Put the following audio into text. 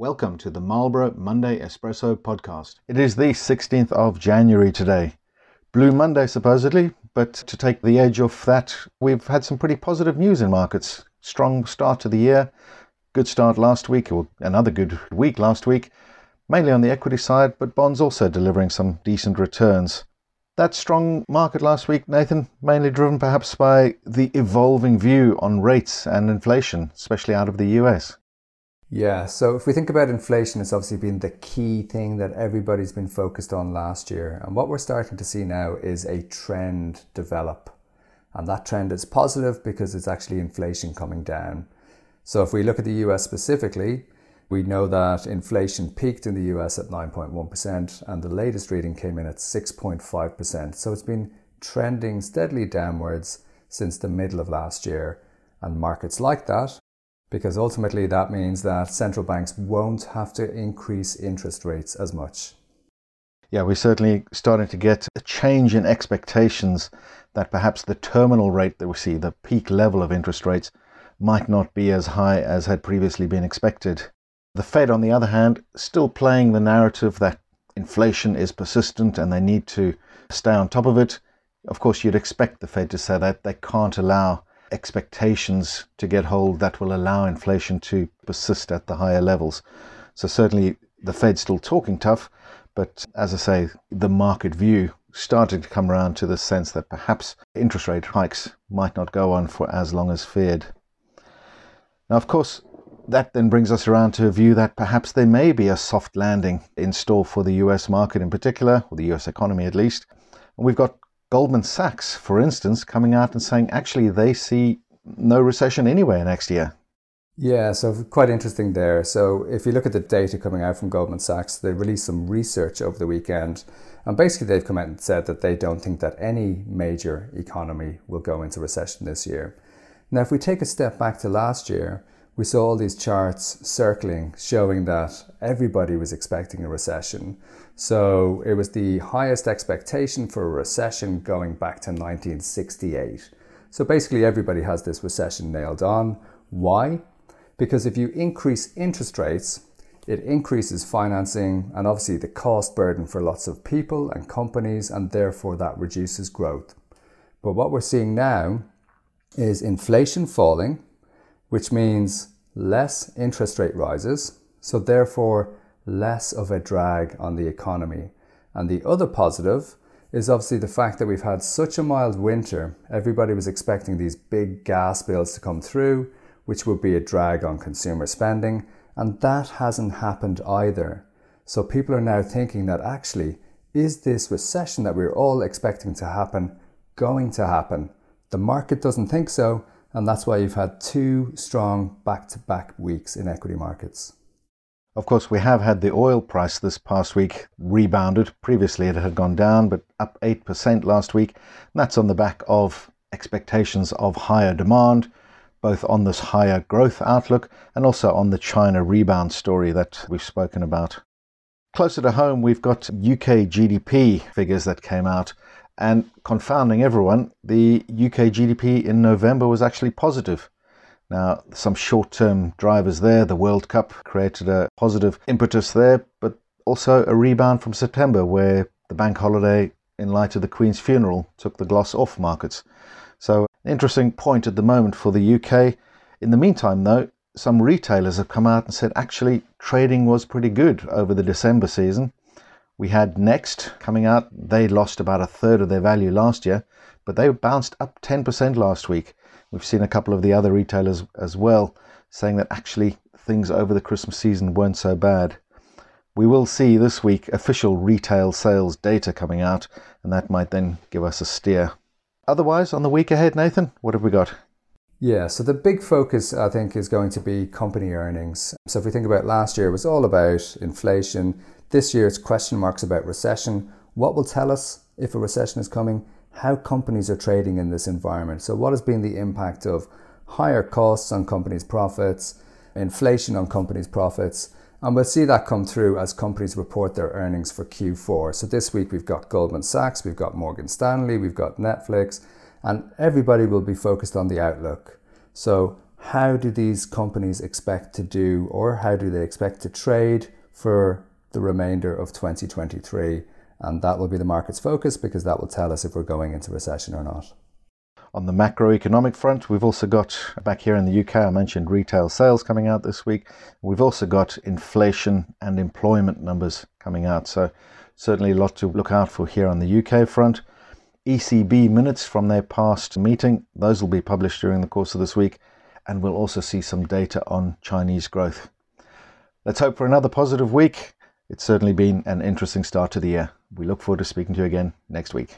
Welcome to the Marlborough Monday Espresso podcast. It is the 16th of January today. Blue Monday, supposedly, but to take the edge off that, we've had some pretty positive news in markets. Strong start to the year, good start last week, or another good week last week, mainly on the equity side, but bonds also delivering some decent returns. That strong market last week, Nathan, mainly driven perhaps by the evolving view on rates and inflation, especially out of the US. Yeah, so if we think about inflation, it's obviously been the key thing that everybody's been focused on last year. And what we're starting to see now is a trend develop. And that trend is positive because it's actually inflation coming down. So if we look at the US specifically, we know that inflation peaked in the US at 9.1%, and the latest reading came in at 6.5%. So it's been trending steadily downwards since the middle of last year. And markets like that because ultimately that means that central banks won't have to increase interest rates as much. Yeah, we're certainly starting to get a change in expectations that perhaps the terminal rate that we see, the peak level of interest rates, might not be as high as had previously been expected. The Fed, on the other hand, still playing the narrative that inflation is persistent and they need to stay on top of it. Of course, you'd expect the Fed to say that they can't allow expectations to get hold that will allow inflation to persist at the higher levels. So certainly the Fed's still talking tough, but as I say, the market view started to come around to the sense that perhaps interest rate hikes might not go on for as long as feared. Now, of course, that then brings us around to a view that perhaps there may be a soft landing in store for the US market in particular, or the US economy at least. And we've got Goldman Sachs, for instance, coming out and saying actually they see no recession anywhere next year. Yeah, so quite interesting there. So if you look at the data coming out from Goldman Sachs, they released some research over the weekend. And basically, they've come out and said that they don't think that any major economy will go into recession this year. Now, if we take a step back to last year, we saw all these charts circling showing that everybody was expecting a recession. So it was the highest expectation for a recession going back to 1968. So basically, everybody has this recession nailed on. Why? Because if you increase interest rates, it increases financing and obviously the cost burden for lots of people and companies, and therefore that reduces growth. But what we're seeing now is inflation falling, which means less interest rate rises. So, therefore, less of a drag on the economy. And the other positive is obviously the fact that we've had such a mild winter. Everybody was expecting these big gas bills to come through, which would be a drag on consumer spending, and that hasn't happened either. So people are now thinking that actually, is this recession that we're all expecting to happen going to happen? The market doesn't think so, and that's why you've had two strong back to back weeks in equity markets. Of course, we have had the oil price this past week rebounded. Previously, it had gone down, but up 8% last week. And that's on the back of expectations of higher demand, both on this higher growth outlook and also on the China rebound story that we've spoken about. Closer to home, we've got UK GDP figures that came out, and confounding everyone, the UK GDP in November was actually positive. Now, some short term drivers there. The World Cup created a positive impetus there, but also a rebound from September, where the bank holiday, in light of the Queen's funeral, took the gloss off markets. So, an interesting point at the moment for the UK. In the meantime, though, some retailers have come out and said actually trading was pretty good over the December season. We had Next coming out. They lost about a third of their value last year, but they bounced up 10% last week. We've seen a couple of the other retailers as well saying that actually things over the Christmas season weren't so bad. We will see this week official retail sales data coming out, and that might then give us a steer. Otherwise, on the week ahead, Nathan, what have we got? Yeah, so the big focus, I think, is going to be company earnings. So if we think about last year, it was all about inflation. This year, it's question marks about recession. What will tell us if a recession is coming? how companies are trading in this environment. So, what has been the impact of higher costs on companies' profits, inflation on companies' profits? And we'll see that come through as companies report their earnings for Q4. So, this week we've got Goldman Sachs, we've got Morgan Stanley, we've got Netflix, and everybody will be focused on the outlook. So, how do these companies expect to do or how do they expect to trade for the remainder of 2023? And that will be the market's focus because that will tell us if we're going into recession or not. On the macroeconomic front, we've also got back here in the UK, I mentioned retail sales coming out this week. We've also got inflation and employment numbers coming out. So, certainly a lot to look out for here on the UK front. ECB minutes from their past meeting, those will be published during the course of this week. And we'll also see some data on Chinese growth. Let's hope for another positive week. It's certainly been an interesting start to the year. We look forward to speaking to you again next week.